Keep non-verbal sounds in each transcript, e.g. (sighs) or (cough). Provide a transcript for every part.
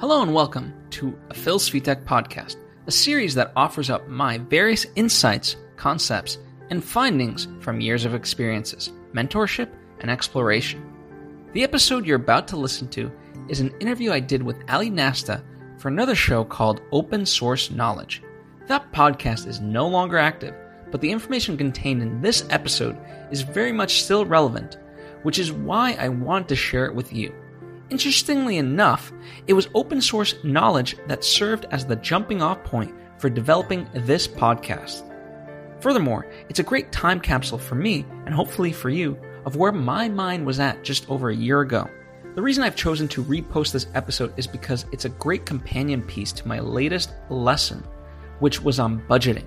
Hello and welcome to a Phil Svitek podcast, a series that offers up my various insights, concepts, and findings from years of experiences, mentorship, and exploration. The episode you're about to listen to is an interview I did with Ally Nasta for another show called Open Source Knowledge. That podcast is no longer active, but the information contained in this episode is very much still relevant, which is why I want to share it with you. Interestingly enough, it was open source knowledge that served as the jumping off point for developing this podcast. Furthermore, it's a great time capsule for me, and hopefully for you, of where my mind was at just over a year ago. The reason I've chosen to repost this episode is because it's a great companion piece to my latest lesson, which was on budgeting.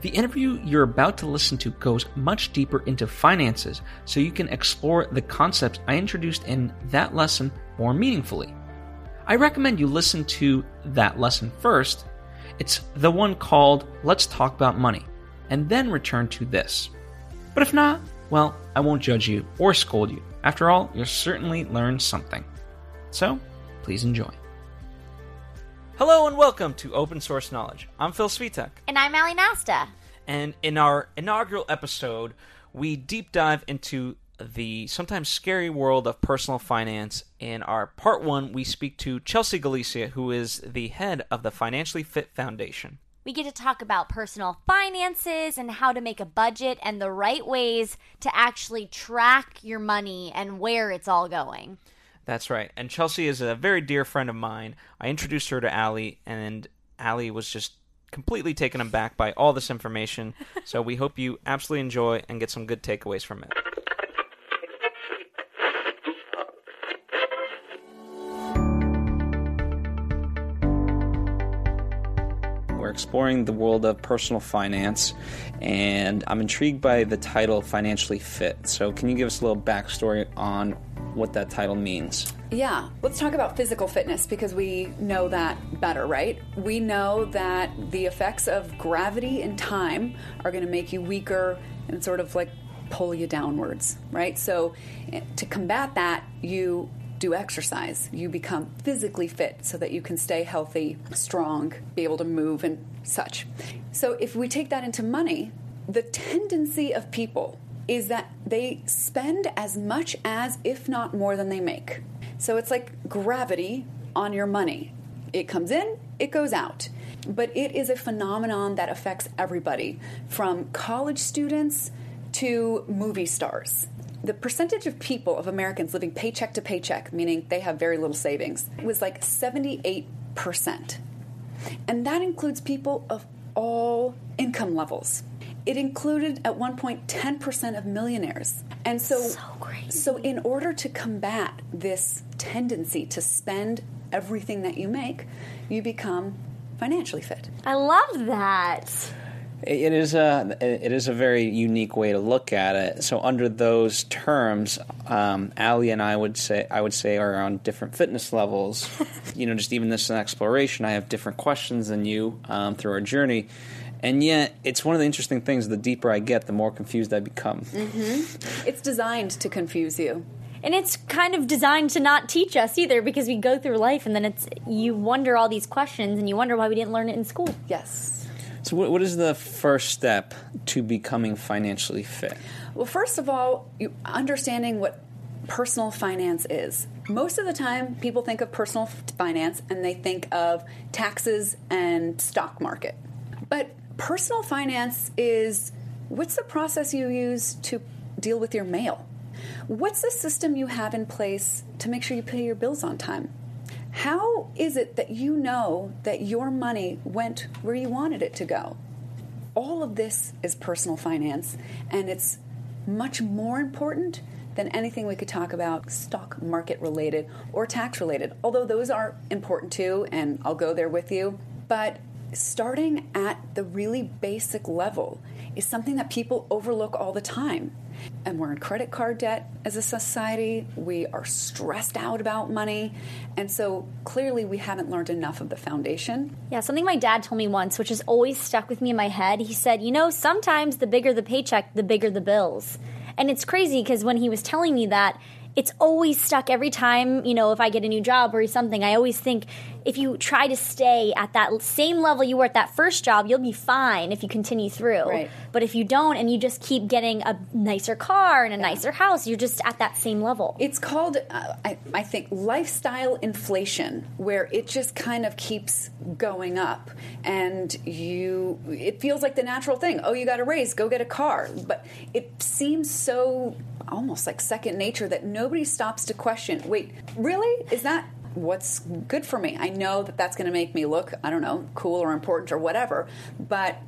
The interview you're about to listen to goes much deeper into finances, so you can explore the concepts I introduced in that lesson more meaningfully. I recommend you listen to that lesson first. It's the one called Let's Talk About Money, and then return to this. But if not, well, I won't judge you or scold you. After all, you'll certainly learn something. So, please enjoy. Hello and welcome to Open Source Knowledge. I'm Phil Svitek. And I'm Ally Nasta. And in our inaugural episode, we deep dive into the sometimes scary world of personal finance. In our part one, we speak to Chelsea Galicia, who is the head of the Financially Fit Foundation. We get to talk about personal finances and how to make a budget and the right ways to actually track your money and where it's all going. That's right. And Chelsea is a very dear friend of mine. I introduced her to Ally, and Ally was just completely taken aback by all this information. (laughs) so we hope you absolutely enjoy and get some good takeaways from it. Exploring the world of personal finance, and I'm intrigued by the title Financially Fit. So, can you give us a little backstory on what that title means? Yeah, let's talk about physical fitness because we know that better, right? We know that the effects of gravity and time are going to make you weaker and sort of like pull you downwards, right? So, eh, to combat that, you do exercise. You become physically fit so that you can stay healthy, strong, be able to move, and such. So, if we take that into money, the tendency of people is that they spend as much as, if not more than they make. So, it's like gravity on your money. It comes in, it goes out. But it is a phenomenon that affects everybody from college students to movie stars the percentage of people of Americans living paycheck to paycheck, meaning they have very little savings, was like 78%. And that includes people of all income levels. It included at one point 10% of millionaires. And so, so, so in order to combat this tendency to spend everything that you make, you become financially fit. I love that. It is a it is a very unique way to look at it. So under those terms, um, Ally and I would say I would say are on different fitness levels. (laughs) you know, just even this exploration, I have different questions than you um, through our journey. And yet, it's one of the interesting things. The deeper I get, the more confused I become. Mm-hmm. It's designed to confuse you and it's kind of designed to not teach us either because we go through life and then it's you wonder all these questions and you wonder why we didn't learn it in school yes so, what, what is the first step to becoming financially fit? Well, first of all, understanding what personal finance is. Most of the time, people think of personal finance and they think of taxes and stock market. But personal finance is what's the process you use to deal with your mail? What's the system you have in place to make sure you pay your bills on time? How is it that you know that your money went where you wanted it to go? All of this is personal finance, and it's much more important than anything we could talk about stock market related or tax related, although those are important too, and I'll go there with you. But starting at the really basic level is something that people overlook all the time and we're in credit card debt as a society. We are stressed out about money. And so clearly, we haven't learned enough of the foundation. Yeah, something my dad told me once, which has always stuck with me in my head. He said, You know, sometimes the bigger the paycheck, the bigger the bills. And it's crazy because when he was telling me that, it's always stuck every time, you know, if I get a new job or something, I always think if you try to stay at that same level you were at that first job, you'll be fine if you continue through. Right. But if you don't and you just keep getting a nicer car and a nicer house, you're just at that same level. It's called, uh, I, I think, lifestyle inflation, where it just kind of keeps going up, and you, it feels like the natural thing. Oh, you got a raise, go get a car. But it seems so almost like second nature that nobody stops to question. Wait, really? Is that what's good for me? I know that that's going to make me look, I don't know, cool or important or whatever, but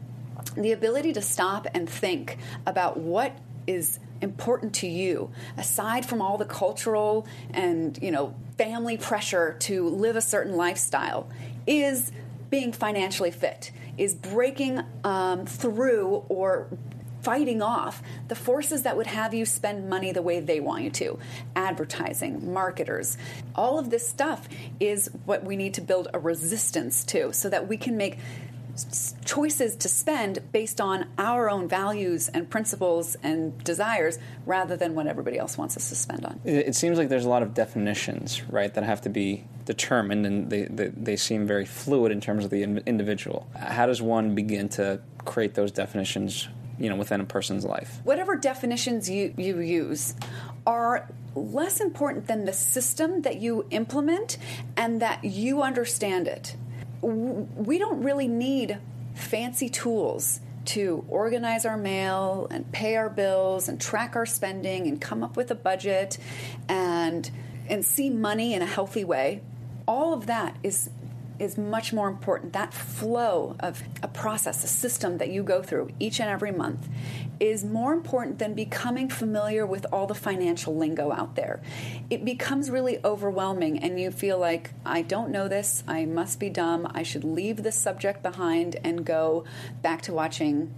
the ability to stop and think about what is important to you aside from all the cultural and you know family pressure to live a certain lifestyle is being financially fit is breaking um, through or fighting off the forces that would have you spend money the way they want you to advertising marketers all of this stuff is what we need to build a resistance to so that we can make choices to spend based on our own values and principles and desires rather than what everybody else wants us to spend on. It, seems like there's a lot of definitions, right, that have to be determined and they, they, they seem very fluid in terms of the individual. How does one begin to create those definitions you know within a person's life. Whatever definitions you, you use are less important than the system that you implement and that you understand it. We don't really need fancy tools to organize our mail and pay our bills and track our spending and come up with a budget and and see money in a healthy way. All of that is is much more important. That flow of a process, a system that you go through each and every month is more important than becoming familiar with all the financial lingo out there. It becomes really overwhelming, and you feel like, I don't know this, I must be dumb, I should leave this subject behind and go back to watching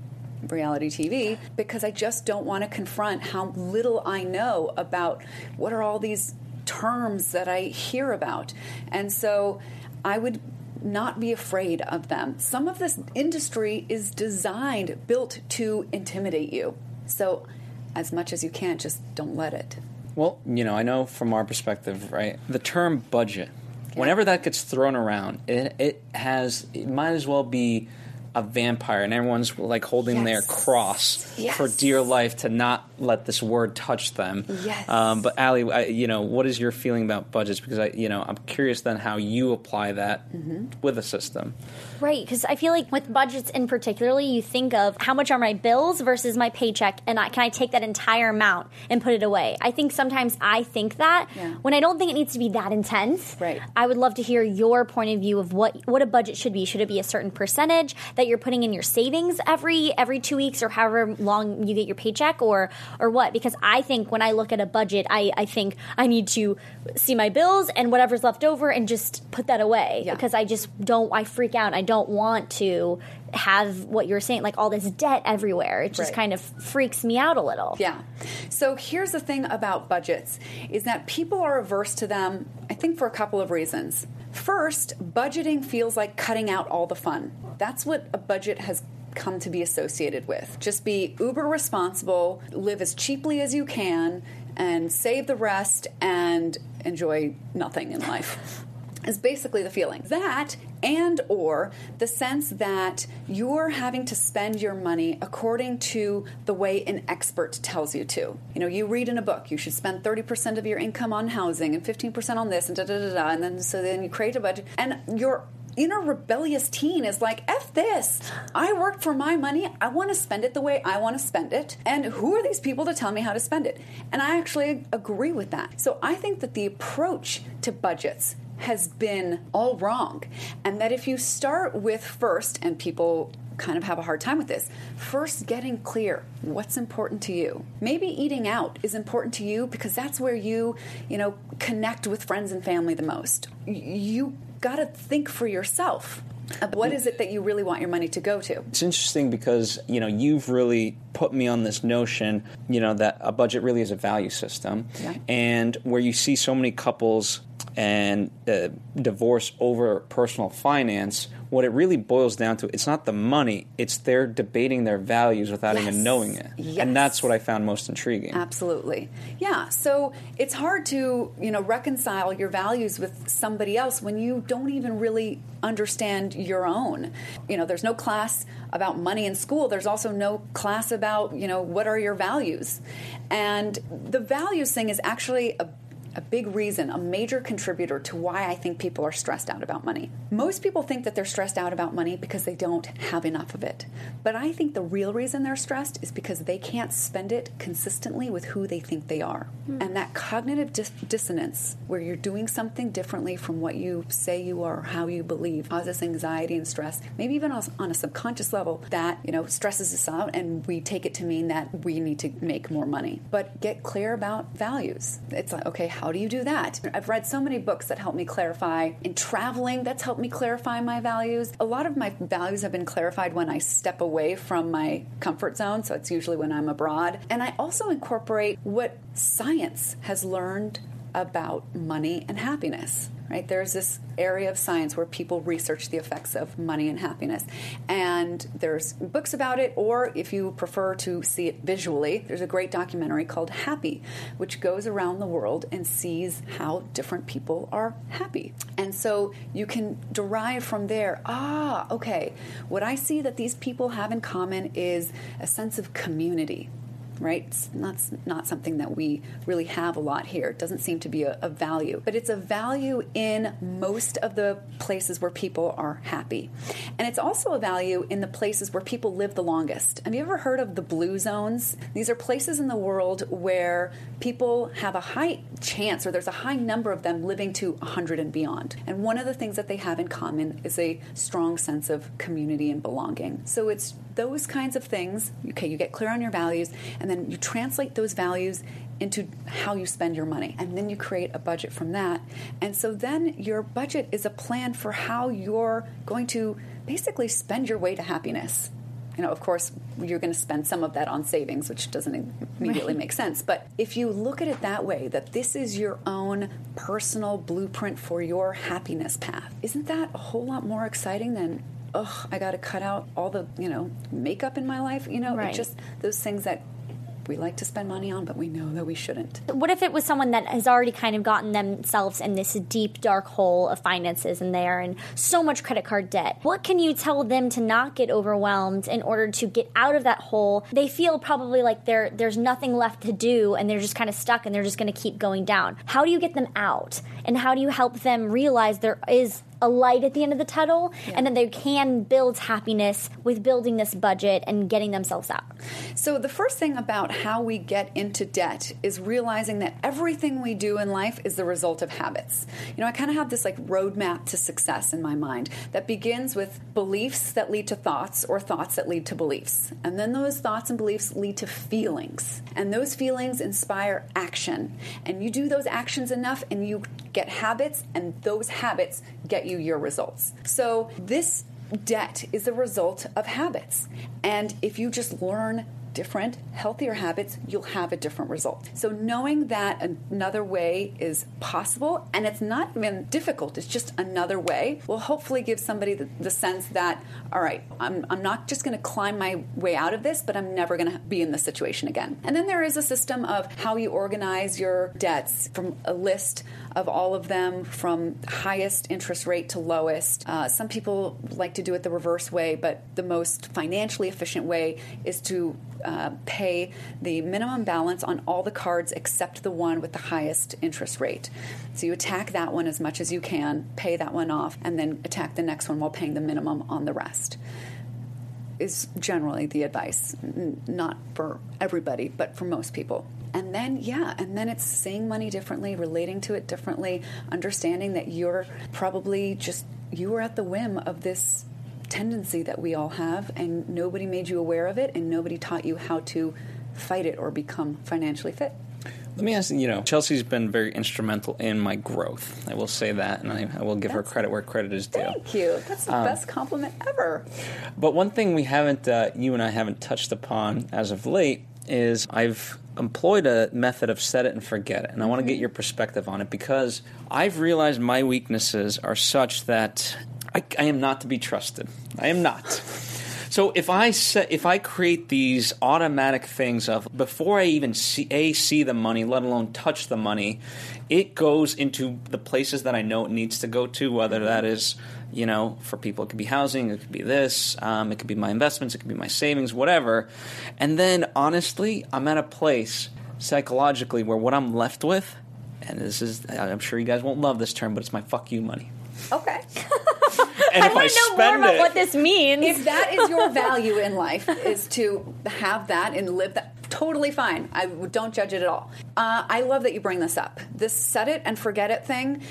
reality TV because I just don't want to confront how little I know about what are all these terms that I hear about. And so I would not be afraid of them. Some of this industry is designed, built to intimidate you. So, as much as you can, just don't let it. Well, you know, I know from our perspective, right? The term budget, yeah. whenever that gets thrown around, it, it has, it might as well be a vampire and everyone's like holding yes. their cross yes. for dear life to not let this word touch them. Yes. Um, but Ally, I, you know, what is your feeling about budgets? Because I, you know, I'm curious then how you apply that mm-hmm. with a system. Right, because I feel like with budgets in particularly, you think of how much are my bills versus my paycheck, and I, can I take that entire amount and put it away? I think sometimes I think that yeah. when I don't think it needs to be that intense. Right. I would love to hear your point of view of what what a budget should be. Should it be a certain percentage that you're putting in your savings every every two weeks or however long you get your paycheck, or or what? Because I think when I look at a budget, I, I think I need to see my bills and whatever's left over and just put that away yeah. because I just don't. I freak out. I don't want to have what you're saying, like all this debt everywhere. It just right. kind of freaks me out a little. Yeah. So here's the thing about budgets is that people are averse to them, I think, for a couple of reasons. First, budgeting feels like cutting out all the fun. That's what a budget has come to be associated with. Just be uber responsible, live as cheaply as you can, and save the rest and enjoy nothing in life (laughs) is basically the feeling that and or the sense that you're having to spend your money according to the way an expert tells you to you know you read in a book you should spend 30% of your income on housing and 15% on this and da da da da and then so then you create a budget and your inner rebellious teen is like, F this. I worked for my money. I want to spend it the way I want to spend it. And who are these people to tell me how to spend it? And I actually agree with that. So I think that the approach to budgets has been all wrong. And that if you start with first, and people kind of have a hard time with this. First, getting clear what's important to you. Maybe eating out is important to you because that's where you, you know, connect with friends and family the most. You got to think for yourself. What is it that you really want your money to go to? It's interesting because you know you've really put me on this notion, you know, that a budget really is a value system, yeah. and where you see so many couples and uh, divorce over personal finance, what it really boils down to, it's not the money, it's they're debating their values without Yes. even knowing it. Yes. And that's what I found most intriguing. Absolutely. Yeah. So it's hard to, you know, reconcile your values with somebody else when you don't even really understand your own. You know, there's no class about money in school. There's also no class about, you know, what are your values. And the values thing is actually a a big reason, a major contributor to why I think people are stressed out about money. Most people think that they're stressed out about money because they don't have enough of it. But I think the real reason they're stressed is because they can't spend it consistently with who they think they are. Hmm. And that cognitive dis- dissonance, where you're doing something differently from what you say you are or how you believe, causes anxiety and stress, maybe even on on a subconscious level, that, you know, stresses us out and we take it to mean that we need to make more money. But get clear about values. It's like, okay, how do you do that? I've read so many books that help me clarify. In traveling, that's helped me clarify my values. A lot of my values have been clarified when I step away from my comfort zone, so it's usually when I'm abroad. And I also incorporate what science has learned about money and happiness right? There's this area of science where people research the effects of money and happiness. And there's books about it or if you prefer to see it visually there's a great documentary called happy which goes around the world and sees how different people are happy. And so you can derive from there ah okay what i see that these people have in common is a sense of community right? It's not, not something that we really have a lot here. It doesn't seem to be a, a value, but it's a value in most of the places where people are happy. And it's also a value in the places where people live the longest. Have you ever heard of the blue zones? These are places in the world where people have a high chance or there's a high number of them living to 100 and beyond. And one of the things that they have in common is a strong sense of community and belonging. So it's those kinds of things. Okay, you get clear on your values, and then you translate those values into how you spend your money. And then you create a budget from that. And so then your budget is a plan for how you're going to basically spend your way to happiness. You know, of course, you're going to spend some of that on savings, which doesn't immediately make sense. But if you look at it that way, that this is your own personal blueprint for your happiness path, isn't that a whole lot more exciting than oh, I got to cut out all the, you know, makeup in my life. You know, Right. just those things that we like to spend money on, but we know that we shouldn't. What if it was someone that has already kind of gotten themselves in this deep, dark hole of finances and they are in so much credit card debt? What can you tell them to not get overwhelmed in order to get out of that hole? They feel probably like there there's nothing left to do and they're just kind of stuck and they're just going to keep going down. How do you get them out? And how do you help them realize there is a light at the end of the tunnel and that they can build happiness with building this budget and getting themselves out? So, the first thing about how we get into debt is realizing that everything we do in life is the result of habits. You know, I kind of have this like roadmap to success in my mind that begins with beliefs that lead to thoughts or thoughts that lead to beliefs. And then those thoughts and beliefs lead to feelings. And those feelings inspire action. And you do those actions enough and you get habits, and those habits get you your results. So, this debt is a result of habits. And if you just learn different, healthier habits, you'll have a different result. So, knowing that another way is possible and it's not even difficult, it's just another way, will hopefully give somebody the, the sense that, all right, I'm, I'm not just going to climb my way out of this, but I'm never going to be in this situation again. And then there is a system of how you organize your debts from a list of all of them from highest interest rate to lowest. Uh, some people like to do it the reverse way, but the most financially efficient way is to uh, pay the minimum balance on all the cards except the one with the highest interest rate. So you attack that one as much as you can, pay that one off, and then attack the next one while paying the minimum on the rest is generally the advice. Not for everybody, but for most people. And then, yeah, and then it's seeing money differently, relating to it differently, understanding that you're probably just, you were at the whim of this tendency that we all have, and nobody made you aware of it, and nobody taught you how to fight it or become financially fit. Let me ask you, you know, Chelsea's been very instrumental in my growth. I will say that, and I, I will give her credit where credit is due. Thank you. That's the best compliment ever. But one thing we haven't, uh, you and I haven't touched upon as of late is I've employed a method of set it and forget it, and I want to get your perspective on it because I've realized my weaknesses are such that I, I am not to be trusted. I am not. So if I set, if I create these automatic things of before I even see a see the money, let alone touch the money, it goes into the places that I know it needs to go to. Whether that is you know for people, it could be housing, it could be this, um, it could be my investments, it could be my savings, whatever. And then honestly, I'm at a place psychologically where what I'm left with, and this is I'm sure you guys won't love this term, but it's my fuck you money. Okay. (laughs) And I if want to know more spend about it- what this means. if that is your value in life is to have that and live that totally fine i don't judge it at all uh, i love that you bring this up this set it and forget it thing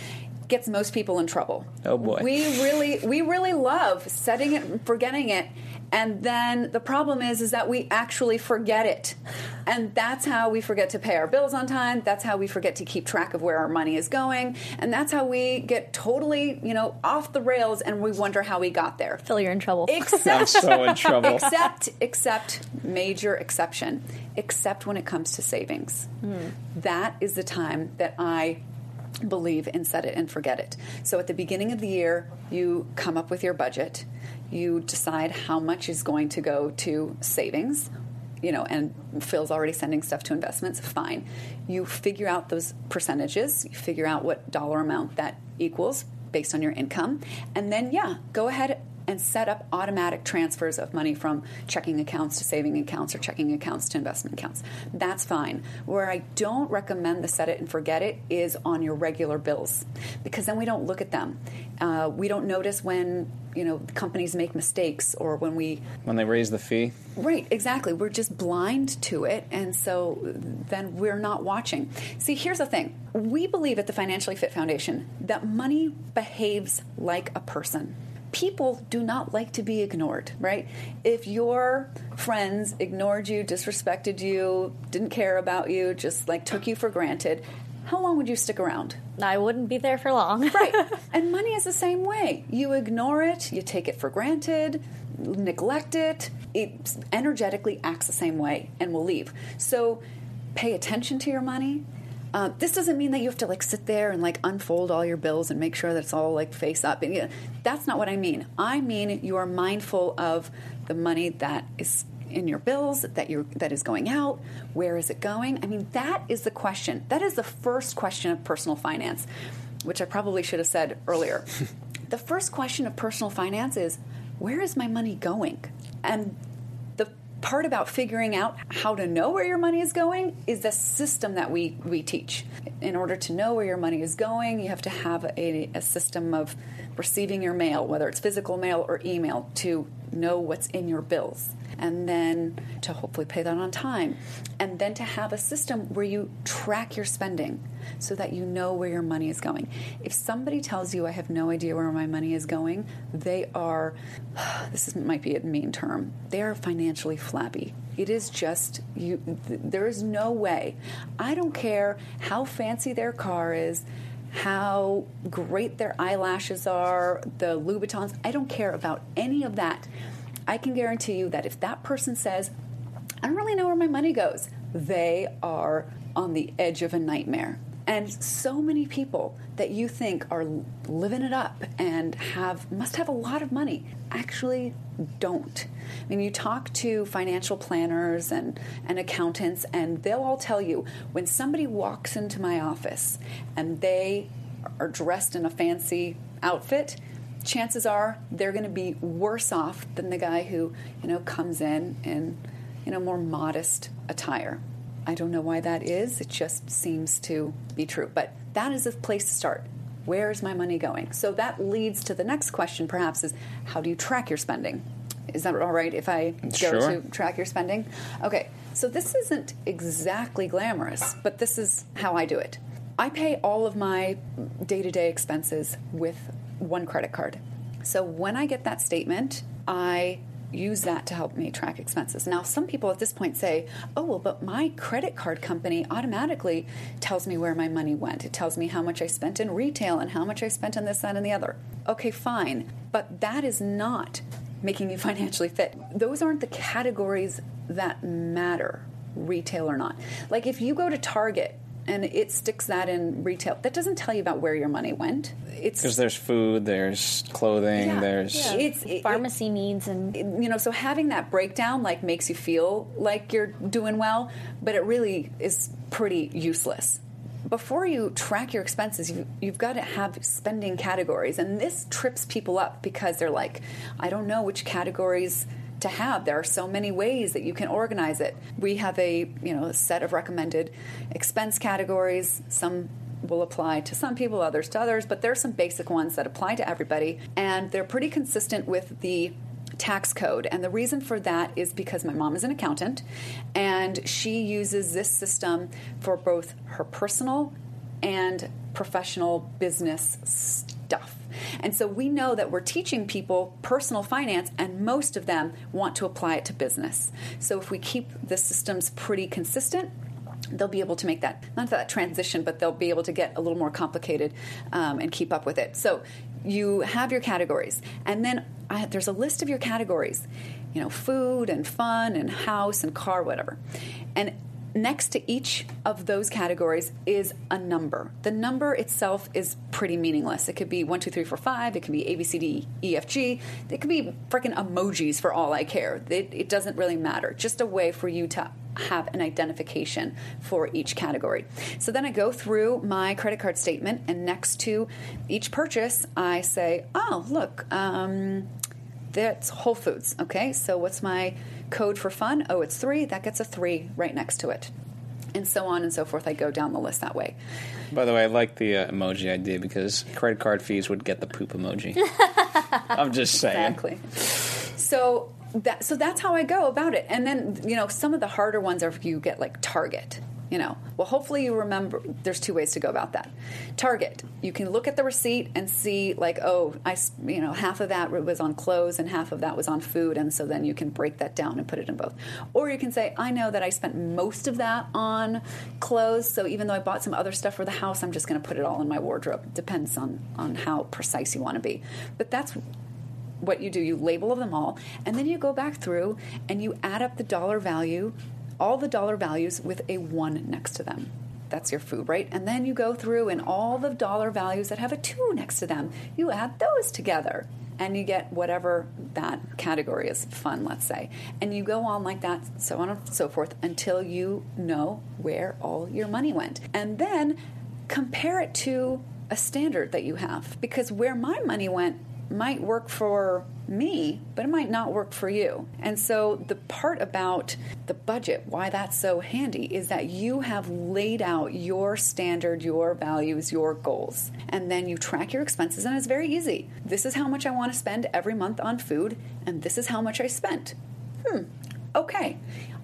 gets most people in trouble Oh, boy. we really we really love setting it and forgetting it and then the problem is is that we actually forget it. And that's how we forget to pay our bills on time. That's how we forget to keep track of where our money is going. And that's how we get totally you know off the rails and we wonder how we got there. Phil, you're in trouble. except I'm so in trouble. except except major exception. Except when it comes to savings. Hmm. That is the time that i believe in set it and forget it. So at the beginning of the year you come up with your budget you decide how much is going to go to savings you know and phil's already sending stuff to investments fine. You figure out those percentages you figure out what dollar amount that equals based on your income and then yeah go ahead and set up automatic transfers of money from checking accounts to saving accounts or checking accounts to investment accounts. That's fine. Where I don't recommend the set it and forget it is on your regular bills because then we don't look at them. Uh, we don't notice when you know companies make mistakes or when we when they raise the fee. Right, exactly. We're just blind to it, and so then we're not watching. See, here's the thing we believe at the Financially Fit Foundation that money behaves like a person. People do not like to be ignored, right? If your friends ignored you, disrespected you, didn't care about you, just like took you for granted, how long would you stick around? I wouldn't be there for long. (laughs) Right. and money is the same way. You ignore it, you take it for granted, neglect it, it energetically acts the same way and will leave. So pay attention to your money. Uh, this doesn't mean that you have to like sit there and like unfold all your bills and make sure that it's all like face up. And, you know, that's not what I mean. I mean you are mindful of the money that is in your bills that you're that is going out. Where is it going? I mean that is the question. That is the first question of personal finance which i probably should have said earlier. (laughs) The first question of personal finance is where is my money going? And part about figuring out how to know where your money is going is the system that we, we teach. In order to know where your money is going, you have to have a, a system of receiving your mail, whether it's physical mail or email, to know what's in your bills. And then to hopefully pay that on time. And then to have a system where you track your spending so that you know where your money is going. If somebody tells you, I have no idea where my money is going, they are, (sighs) this is, might be a mean term, they are financially flabby. It is just, you. Th- there is no way. I don't care how fancy their car is, how great their eyelashes are, the Louboutins. I don't care about any of that. I can guarantee you that if that person says, I don't really know where my money goes, they are on the edge of a nightmare. And so many people that you think are living it up and have must have a lot of money actually don't. I mean, you talk to financial planners and, and accountants, and they'll all tell you when somebody walks into my office and they are dressed in a fancy outfit, chances are they're going to be worse off than the guy who you know comes in in you know more modest attire. I don't know why that is. It just seems to be true. But that is a place to start. Where is my money going? So that leads to the next question, perhaps, is how do you track your spending? Is that all right if I go Sure. to track your spending? Okay, so this isn't exactly glamorous, but this is how I do it. I pay all of my day to day expenses with one credit card. So when I get that statement, I use that to help me track expenses. Now, some people at this point say, oh, well, but my credit card company automatically tells me where my money went. It tells me how much I spent in retail and how much I spent on this, that, and the other. Okay, fine. But that is not making you (laughs) financially fit. Those aren't the categories that matter. retail or not. Like if you go to Target and it sticks that in retail, that doesn't tell you about where your money went. It's Because there's food, there's clothing, Yeah. there's it's it- Pharmacy needs and you know so having that breakdown like makes you feel like you're doing well but it really is pretty useless before you track your expenses you, you've got to have spending categories and this trips people up because they're like i don't know which categories to have there are so many ways that you can organize it we have a you know set of recommended expense categories some will apply to some people others to others but there are some basic ones that apply to everybody and they're pretty consistent with the tax code. And the reason for that is because my mom is an accountant and she uses this system for both her personal and professional business stuff. And so we know that we're teaching people personal finance, and most of them want to apply it to business. So if we keep the systems pretty consistent, they'll be able to make that not that transition but they'll be able to get a little more complicated um, and keep up with it. So you have your categories. And then I, there's a list of your categories you know food and fun and house and car whatever. And next to each of those categories is a number. The number itself is pretty meaningless. It could be 1 2 3 4 5 it could be a b c d e f g. It could be freaking emojis for all i care. It, it doesn't really matter. Just a way for you to have an identification for each category. So then I go through my credit card statement, and next to each purchase, I say, oh, look, um, that's Whole Foods. Okay, so what's my code for fun? Oh, it's three. That gets a three right next to it. And so on and so forth. I go down the list that way. By the way, I like the uh, emoji idea because credit card fees would get the poop emoji. (laughs) I'm just saying. Exactly. So that so that's how I go about it. And then you know some of the harder ones are if you get like Target. You know, well, hopefully you remember. There's two ways to go about that. Target, you can look at the receipt and see, like, oh, i you know, half of that was on clothes and half of that was on food, and so then you can break that down and put it in both. Or you can say, I know that I spent most of that on clothes, so even though I bought some other stuff for the house, I'm just going to put it all in my wardrobe. Depends on on how precise you want to be, but that's what you do you label them all and then you go back through and you add up the dollar value all the dollar values with a one next to them. That's your food right? And then you go through and all the dollar values that have a two next to them you add those together and you get whatever that category is fun let's say. And you go on like that so on and so forth until you know where all your money went. And then compare it to a standard that you have because where my money went might work for me, but it might not work for you. And so the part about the budget, why that's so handy, is that you have laid out your standard, your values, your goals. And then you track your expenses, and it's very easy. This is how much I want to spend every month on food, and this is how much I spent. Hmm, okay.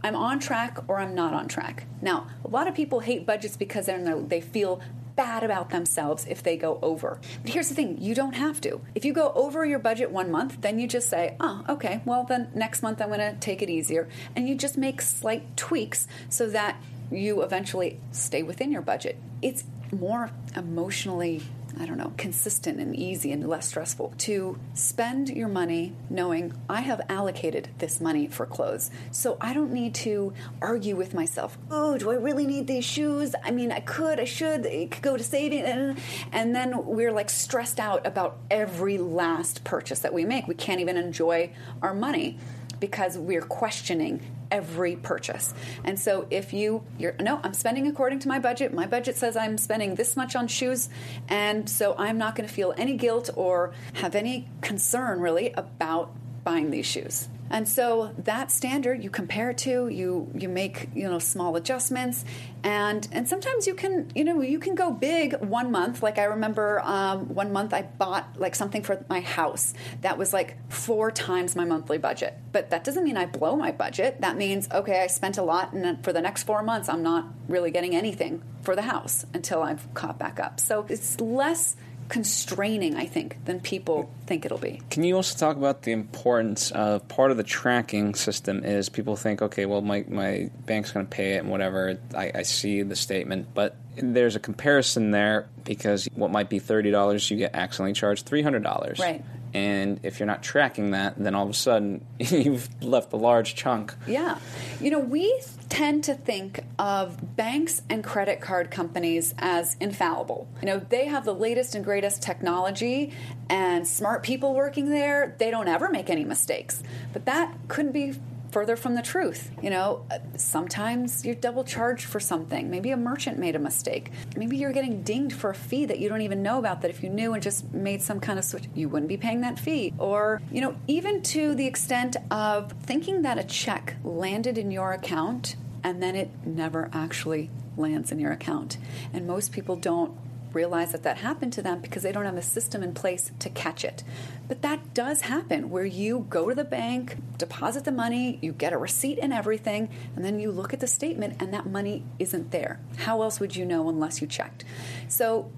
I'm on track or I'm not on track. Now, a lot of people hate budgets because they feel bad about themselves if they go over. But here's the thing you don't have to. If you go over your budget one month, then you just say, oh, okay, well, then next month I'm going to take it easier. And you just make slight tweaks so that you eventually stay within your budget. It's more emotionally I don't know, consistent and easy and less stressful to spend your money knowing I have allocated this money for clothes. So I don't need to argue with myself. Oh, do I really need these shoes? I mean, I could, I should, it could go to saving. And then we're like stressed out about every last purchase that we make. We can't even enjoy our money because we're questioning every purchase. And so if you you're no, I'm spending according to my budget. My budget says I'm spending this much on shoes and so I'm not going to feel any guilt or have any concern really about buying these shoes. And so that standard you compare it to, you you make, you know, small adjustments and and sometimes you can, you know, you can go big one month. Like I remember um, one month I bought like something for my house that was like four times my monthly budget. But that doesn't mean I blow my budget. That means okay, I spent a lot and for the next 4 months I'm not really getting anything for the house until I've caught back up. So it's less constraining, I think, than people think it'll be. Can you also talk about the importance of part of the tracking system is people think, okay, well, my, my bank's going to pay it and whatever. I, I see the statement, but there's a comparison there because what might be $30, you get accidentally charged $300. Right. And if you're not tracking that, then all of a sudden (laughs) you've left a large chunk. Yeah. You know, we tend to think of banks and credit card companies as infallible. You know, they have the latest and greatest technology and smart people working there. They don't ever make any mistakes. But that couldn't be further from the truth. You know, sometimes you're double charged for something. Maybe a merchant made a mistake. Maybe you're getting dinged for a fee that you don't even know about that if you knew and just made some kind of switch, you wouldn't be paying that fee. Or, you know, even to the extent of thinking that a check landed in your account and then it never actually lands in your account. And most people don't realize that that happened to them because they don't have a system in place to catch it. But that does happen where you go to the bank, deposit the money, you get a receipt and everything, and then you look at the statement and that money isn't there. How else would you know unless you checked? So,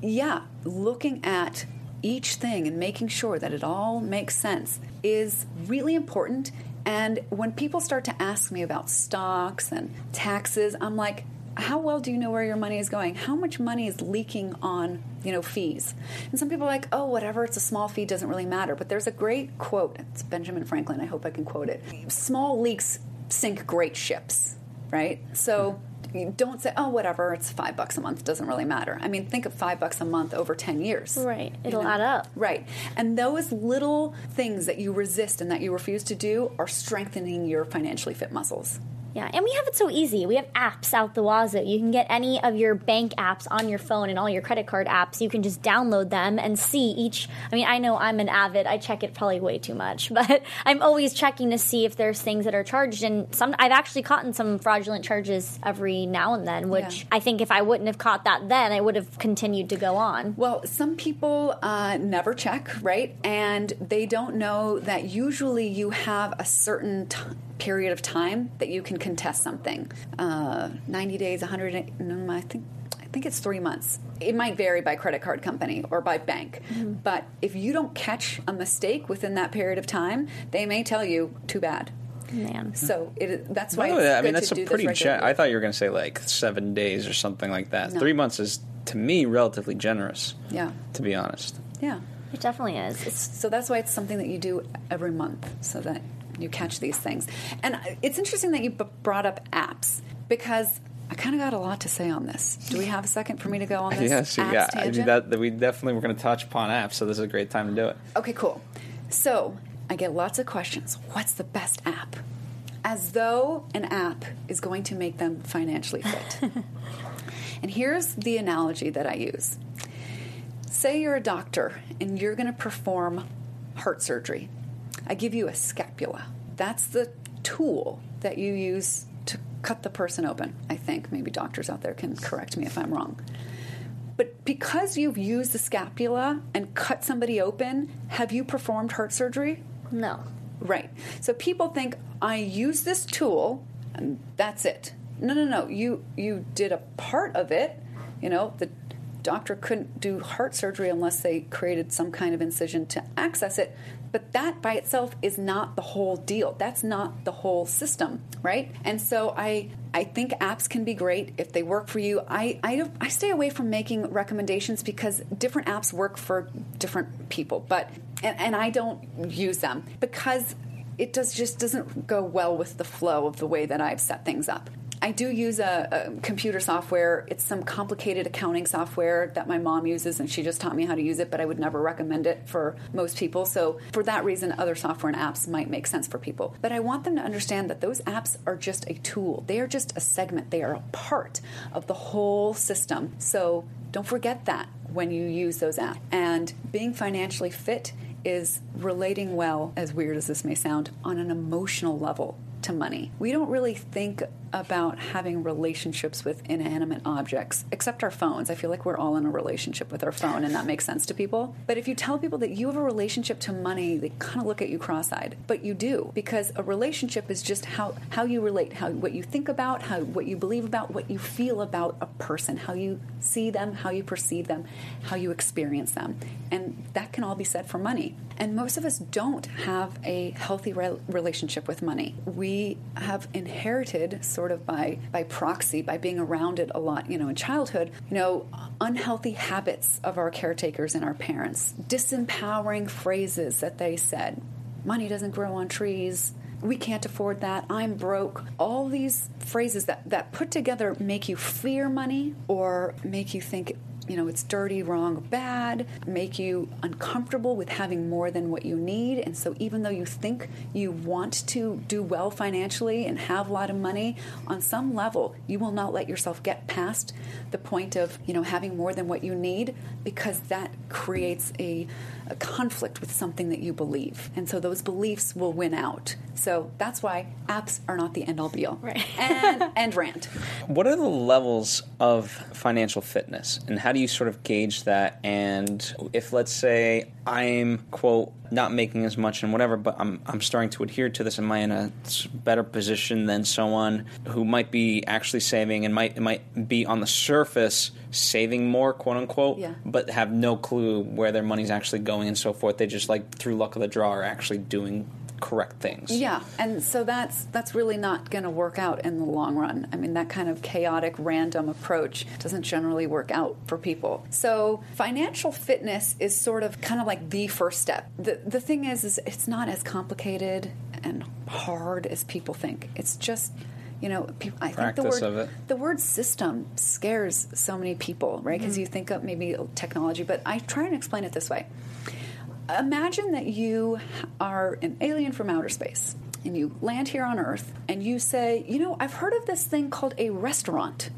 yeah, looking at each thing and making sure that it all makes sense is really important. And when people start to ask me about stocks and taxes, I'm like, how well do you know where your money is going? How much money is leaking on, you know, fees? And some people are like, oh, whatever, it's a small fee, doesn't really matter. But there's a great quote. It's Benjamin Franklin. I hope I can quote it. Small leaks sink great ships, right? So you don't say, oh, whatever, it's five bucks a month, doesn't really matter. I mean, think of five bucks a month over 10 years. Right. It'll know? add up. Right. And those little things that you resist and that you refuse to do are strengthening your financially fit muscles. Yeah, and we have it so easy. We have apps out the wazoo. You can get any of your bank apps on your phone and all your credit card apps. You can just download them and see each. I mean, I know I'm an avid. I check it probably way too much, (laughs) but I'm always checking to see if there's things that are charged. And some I've actually caught in some fraudulent charges every now and then, which Yeah. I think if I wouldn't have caught that then, I would have continued to go on. Well, some people uh, never check, right? And they don't know that usually you have a certain t- period of time that you can contest something. Uh, 90 days, 100, no, I think. I think it's three months. It might vary by credit card company or by bank. But if you don't catch a mistake within that period of time, they may tell you, too bad. Man. So it, that's By why the it's way, I good mean, to that's a do this pretty. Ge- I thought you were going to say like seven days or something like that. No. Three months is, to me, relatively generous. Yeah. To be honest. Yeah. It definitely is. It's So that's why it's something that you do every month so that you catch these things. And it's interesting that you b- brought up apps because I kind of got a lot to say on this. Do we have a second for me to go on this? Yes, apps yeah. I mean, that, that we definitely were going to touch upon apps, so this is a great time to do it. Okay, cool. So I get lots of questions. What's the best app? As though an app is going to make them financially fit. (laughs) and here's the analogy that I use say you're a doctor and you're going to perform heart surgery. I give you a scapula. That's the tool that you use to cut the person open. I think maybe doctors out there can correct me if I'm wrong. But because you've used the scapula and cut somebody open, have you performed heart surgery? no. Right. So people think I use this tool and that's it. No, no, no. You you did a part of it. You know, the doctor couldn't do heart surgery unless they created some kind of incision to access it. But that by itself is not the whole deal. That's not the whole system, right? And so I I think apps can be great if they work for you. I I, I stay away from making recommendations because different apps work for different people. But and, and I don't use them because it does just doesn't go well with the flow of the way that I've set things up. I do use a, a computer software. It's some complicated accounting software that my mom uses, and she just taught me how to use it. But I would never recommend it for most people. So for that reason, other software and apps might make sense for people. But I want them to understand that those apps are just a tool. They are just a segment. They are a part of the whole system. So don't forget that when you use those apps. And being financially fit is relating well, as weird as this may sound, on an emotional level to money. We don't really think about having relationships with inanimate objects, except our phones. I feel like we're all in a relationship with our phone, and that makes sense to people. But if you tell people that you have a relationship to money, they kind of look at you cross-eyed. But you do, because a relationship is just how how you relate, how what you think about, how what you believe about, what you feel about a person, how you see them, how you perceive them, how you experience them, and that can all be said for money. And most of us don't have a healthy re- relationship with money. We have inherited sort of by by proxy by being around it a lot you know in childhood you know unhealthy habits of our caretakers and our parents disempowering phrases that they said. Money doesn't grow on trees. We can't afford that. I'm broke. All these phrases that that put together make you fear money or make you think you know it's dirty wrong bad make you uncomfortable with having more than what you need. And so even though you think you want to do well financially and have a lot of money on some level you will not let yourself get past the point of you know having more than what you need because that creates a, a conflict with something that you believe. And so those beliefs will win out. So that's why apps are not the end all be all Right. (laughs) and and rant. What are the levels of financial fitness, and how do you sort of gauge that? And if, let's say, I'm quote not making as much and whatever, but I'm I'm starting to adhere to this, am I in a better position than someone who might be actually saving and might might be on the surface saving more, quote unquote, Yeah. but have no clue where their money's actually going and so forth? They just like through luck of the draw are actually doing correct things. Yeah, and so that's that's really not going to work out in the long run. I mean, that kind of chaotic, random approach doesn't generally work out for people. So financial fitness is sort of kind of like the first step. The the thing is, is it's not as complicated and hard as people think. It's just you know, people, I think the word of it. the word system scares so many people, right? Because mm-hmm. you think of maybe technology, but I try and explain it this way imagine that you are an alien from outer space and you land here on Earth and you say, you know, I've heard of this thing called a restaurant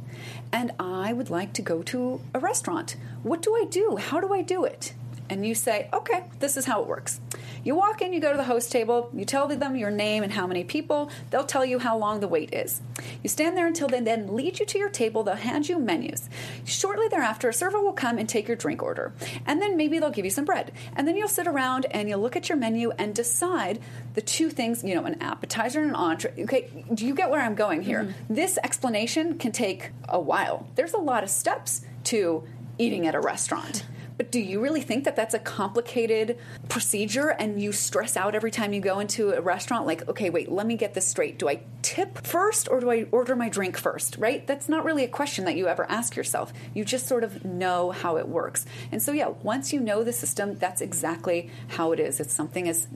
and I would like to go to a restaurant. What do I do? How do I do it? And you say, okay, this is how it works. You walk in, you go to the host table, you tell them your name and how many people, they'll tell you how long the wait is. You stand there until they then lead you to your table, they'll hand you menus. Shortly thereafter, a server will come and take your drink order. And then maybe they'll give you some bread. And then you'll sit around and you'll look at your menu and decide the two things, you know, an appetizer and an entree. Okay, do you get where I'm going here? Mm-hmm. This explanation can take a while. There's a lot of steps to eating at a restaurant. But do you really think that that's a complicated procedure and you stress out every time you go into a restaurant? Like, okay, wait, let me get this straight. Do I tip first or do I order my drink first? Right? That's not really a question that you ever ask yourself. You just sort of know how it works. And so, yeah, once you know the system, that's exactly how it is. It's something as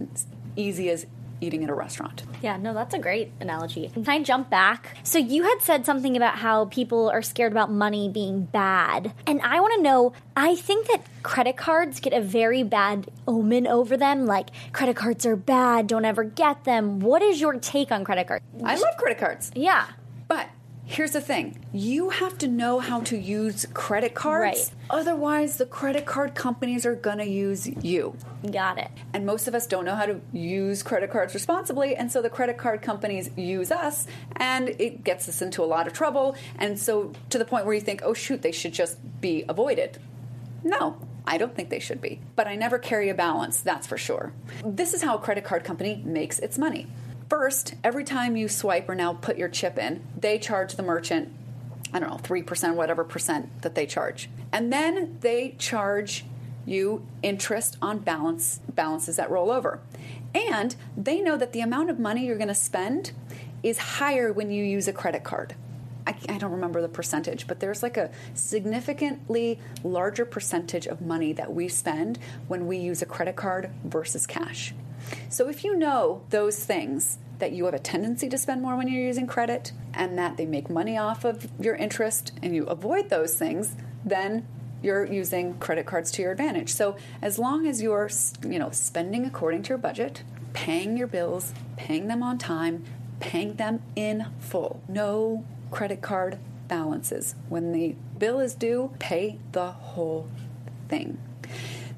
easy as eating at a restaurant. Yeah, no, that's a great analogy. Can I jump back? So you had said something about how people are scared about money being bad. And I want to know, I think that credit cards get a very bad omen over them. Like, credit cards are bad, don't ever get them. What is your take on credit cards? I love credit cards. Yeah. But here's the thing you have to know how to use credit cards. Right. Otherwise, the credit card companies are going to use you. Got it. And most of us don't know how to use credit cards responsibly, and so the credit card companies use us, and it gets us into a lot of trouble. And so, to the point where you think, oh, shoot, they should just be avoided. No, I don't think they should be. But I never carry a balance, that's for sure. This is how a credit card company makes its money. First, every time you swipe or now put your chip in, they charge the merchant, I don't know, 3%, whatever percent that they charge. And then they charge you interest on balance balances that roll over. And they know that the amount of money you're going to spend is higher when you use a credit card. I, I don't remember the percentage, but there's like a significantly larger percentage of money that we spend when we use a credit card versus cash. So if you know those things, that you have a tendency to spend more when you're using credit and that they make money off of your interest and you avoid those things, then you're using credit cards to your advantage. So as long as you're, you know, spending according to your budget, paying your bills, paying them on time, paying them in full. No credit card balances. When the bill is due, pay the whole thing.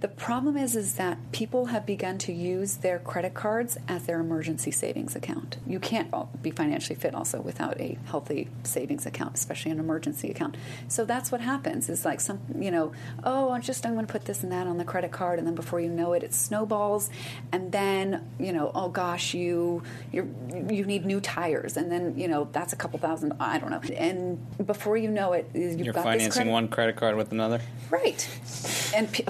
The problem is is that people have begun to use their credit cards as their emergency savings account. You can't be financially fit also without a healthy savings account, especially an emergency account. So that's what happens. Is like some, you know, oh, I'm just I'm going to put this and that on the credit card, and then before you know it, it snowballs, and then you know, oh gosh, you you you need new tires, and then you know that's a couple thousand. I don't know, and before you know it, you've You're got this financing credit- one credit card with another. Right. and p-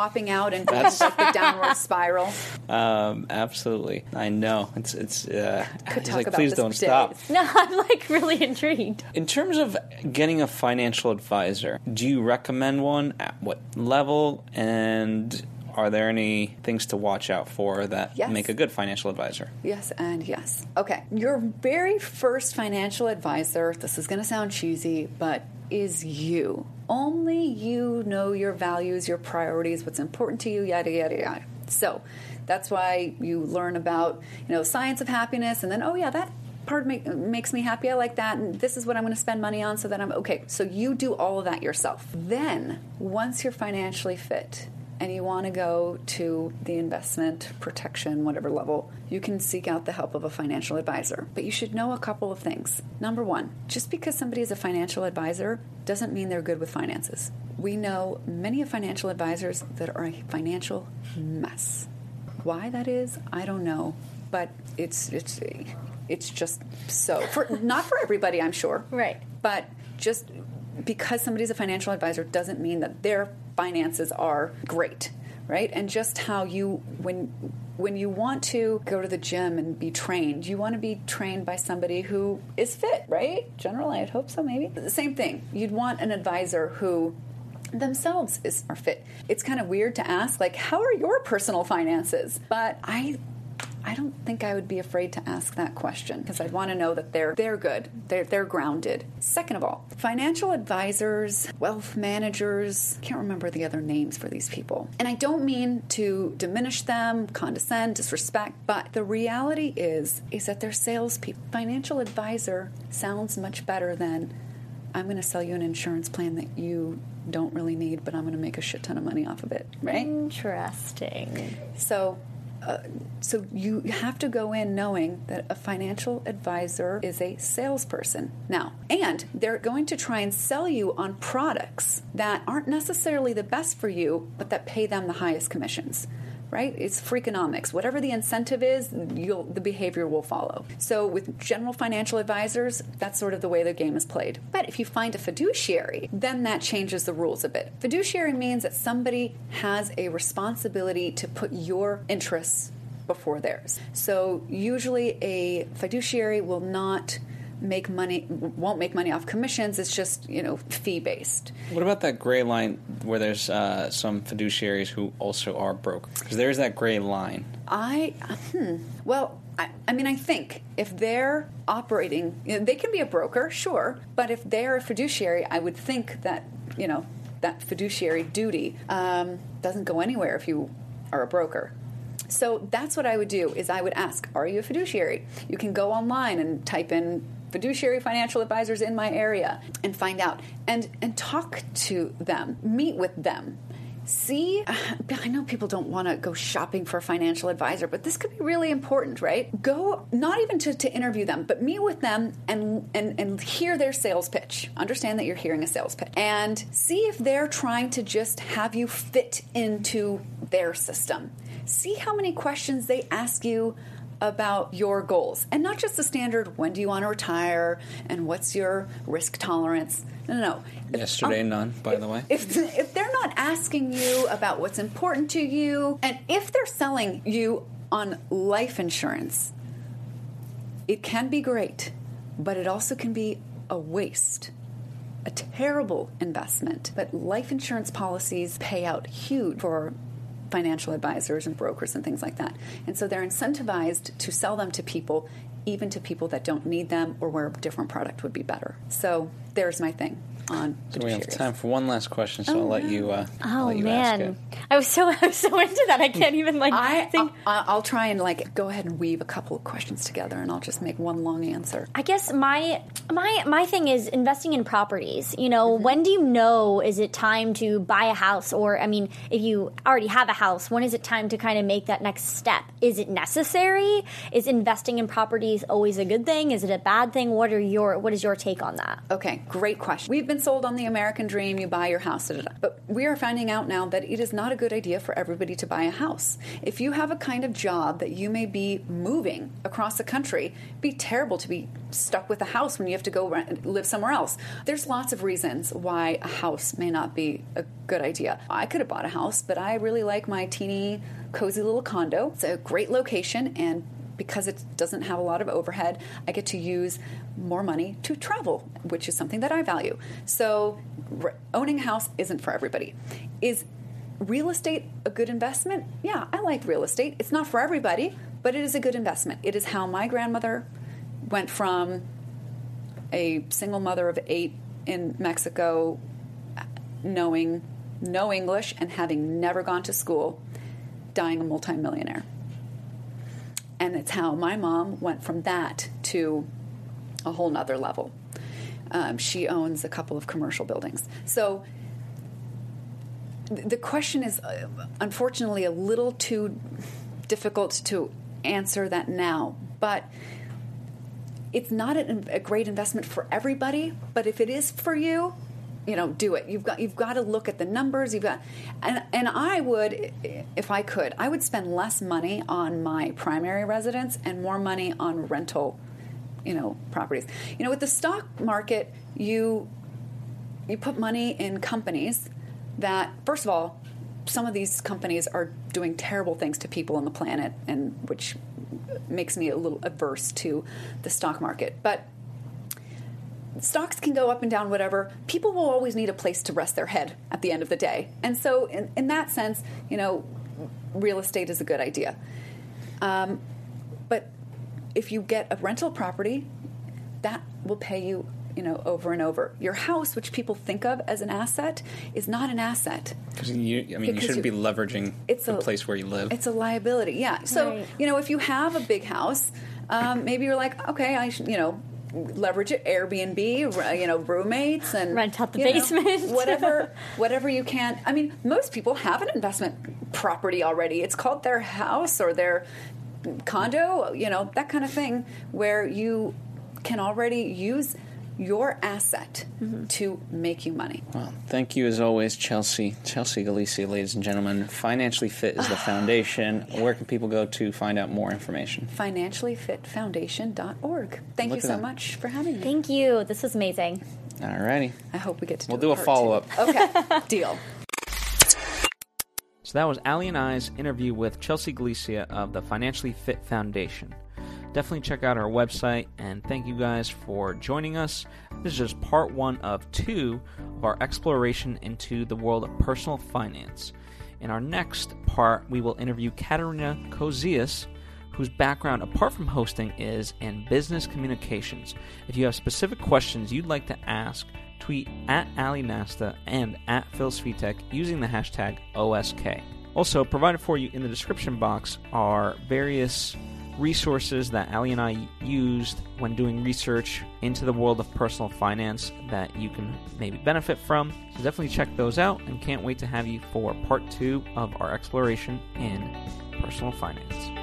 swapping out and doing like the downward spiral. Um, absolutely. I know. It's it's. Uh, Could he's talk like, about please this don't for stop. (laughs) No, I'm like really intrigued. In terms of getting a financial advisor, do you recommend one? At what level? And are there any things to watch out for that Yes. make a good financial advisor? Yes, and yes. Okay, your very first financial advisor, this is going to sound cheesy, but is you. Only you know your values, your priorities, what's important to you, yada, yada, yada. So that's why you learn about, you know, science of happiness, and then, oh, yeah, that part make, makes me happy. I like that, and this is what I'm going to spend money on so that I'm okay. So you do all of that yourself. Then, once you're financially fit, and you want to go to the investment protection, whatever level, you can seek out the help of a financial advisor. But you should know a couple of things. Number one, just because somebody is a financial advisor doesn't mean they're good with finances. We know many of financial advisors that are a financial mess. Why that is, I don't know, but it's it's it's just so for not for everybody, I'm sure. Right. But just because somebody's a financial advisor doesn't mean that their finances are great, right? And just how you when when you want to go to the gym and be trained, you want to be trained by somebody who is fit, right? Generally, I'd hope so maybe. The same thing. You'd want an advisor who themselves is are fit. It's kind of weird to ask like how are your personal finances? But I I don't think I would be afraid to ask that question because I'd want to know that they're they're good. They're they're grounded. Second of all, financial advisors, wealth managers, can't remember the other names for these people. And I don't mean to diminish them, condescend, disrespect, but the reality is is that they're salespeople. Financial advisor sounds much better than I'm going to sell you an insurance plan that you don't really need, but I'm going to make a shit ton of money off of it, right? Interesting. So, uh, so you have to go in knowing that a financial advisor is a salesperson now, and they're going to try and sell you on products that aren't necessarily the best for you, but that pay them the highest commissions. Right? It's freakonomics. Whatever the incentive is, the behavior will follow. So, with general financial advisors, that's sort of the way the game is played. But if you find a fiduciary, then that changes the rules a bit. Fiduciary means that somebody has a responsibility to put your interests before theirs. So, usually, a fiduciary will not make money won't make money off commissions it's just you know fee based What about that gray line where there's uh, some fiduciaries who also are broke? Because there's that gray line. I, hmm, well, I, I mean, I think if they're operating, you know, they can be a broker, sure, but if they're a fiduciary, I would think that, you know, that fiduciary duty um, doesn't go anywhere if you are a broker. So that's what I would do is I would ask, are you a fiduciary? You can go online and type in fiduciary financial advisors in my area and find out and and talk to them, meet with them. See, uh, I know people don't want to go shopping for a financial advisor, but this could be really important, right? Go not even to, to interview them, but meet with them and, and and hear their sales pitch. Understand that you're hearing a sales pitch and see if they're trying to just have you fit into their system. See how many questions they ask you about your goals and not just the standard when do you want to retire and what's your risk tolerance. No, no, no. If- Yesterday, um, none, by the way. if, if they're not asking you about what's important to you, and if they're selling you on life insurance, it can be great, but it also can be a waste. A terrible investment. But life insurance policies pay out huge for financial advisors and brokers and things like that. And so they're incentivized to sell them to people, even to people that don't need them or where a different product would be better. So there's my thing on So we have time for one last question, so I'll let you. Uh, I'll Oh let you ask man, it. I was so (laughs) I was so into that I can't even like I, think. I, I'll try and like go ahead and weave a couple of questions together, and I'll just make one long answer. I guess my my my thing is investing in properties. You know, Mm-hmm. when do you know is it time to buy a house or I mean, if you already have a house, when is it time to kind of make that next step? Is it necessary? Is investing in properties always a good thing? Is it a bad thing? What are your what is your take on that? Okay, Great question. We've been sold on the American dream, you buy your house, da, da, da. but we are finding out now that it is not a good idea for everybody to buy a house. If you have a kind of job that you may be moving across the country, be terrible to be stuck with a house when you have to go rent, live somewhere else. There's lots of reasons why a house may not be a good idea. I could have bought a house, but I really like my teeny, cozy little condo. It's a great location and because it doesn't have a lot of overhead, I get to use more money to travel, which is something that I value. So, owning a house isn't for everybody. Is real estate a good investment? Yeah, I like real estate. It's not for everybody, but it is a good investment. It is how my grandmother went from a single mother of eight in Mexico, knowing no English and having never gone to school, dying a multimillionaire. And it's how my mom went from that to a whole nother level. Um, she owns a couple of commercial buildings. So th- the question is, uh, unfortunately, a little too difficult to answer that now. But it's not a great investment for everybody. But if it is for you, you know, do it. You've got you've got to look at the numbers. You've got, and and I would, if I could, I would spend less money on my primary residence and more money on rental, you know, properties. You know, with the stock market, you you put money in companies that, first of all, some of these companies are doing terrible things to people on the planet, and which makes me a little averse to the stock market, but stocks can go up and down, whatever. People will always need a place to rest their head at the end of the day. And so, in, in that sense, you know, real estate is a good idea. Um, but if you get a rental property, that will pay you, you know, over and over. Your house, which people think of as an asset, is not an asset. Because you, I mean, you shouldn't you- be leveraging It's the a- place where you live. It's a liability, yeah. So Right. you know, if you have a big house, um, maybe you're like, okay, I should, you know, leverage it, Airbnb, you know, roommates, and Rent out the you know, basement. (laughs) whatever, whatever you can. I mean, most people have an investment property already. It's called their house or their condo, you know, that kind of thing, where you can already use your asset Mm-hmm. to make you money. Well, thank you as always, Chelsea. Chelsea Galicia, ladies and gentlemen. Financially Fit is the foundation. Where can people go to find out more information? financiallyfitfoundation.org. Thank Look you so that. much for having me. Thank you. This was amazing. Alrighty. I hope we get to do We'll do a part follow-up. Okay, (laughs) deal. So that was Ally and I's interview with Chelsea Galicia of the Financially Fit Foundation. Definitely check out our website and thank you guys for joining us. This is just part one of two of our exploration into the world of personal finance. In our next part, we will interview Katerina Kozias, whose background, apart from hosting, is in business communications. If you have specific questions you'd like to ask, tweet at Ally Nasta and at Phil Svitek using the hashtag OSK. Also, provided for you in the description box are various resources that Ally and I used when doing research into the world of personal finance that you can maybe benefit from. So definitely check those out and can't wait to have you for part two of our exploration in personal finance.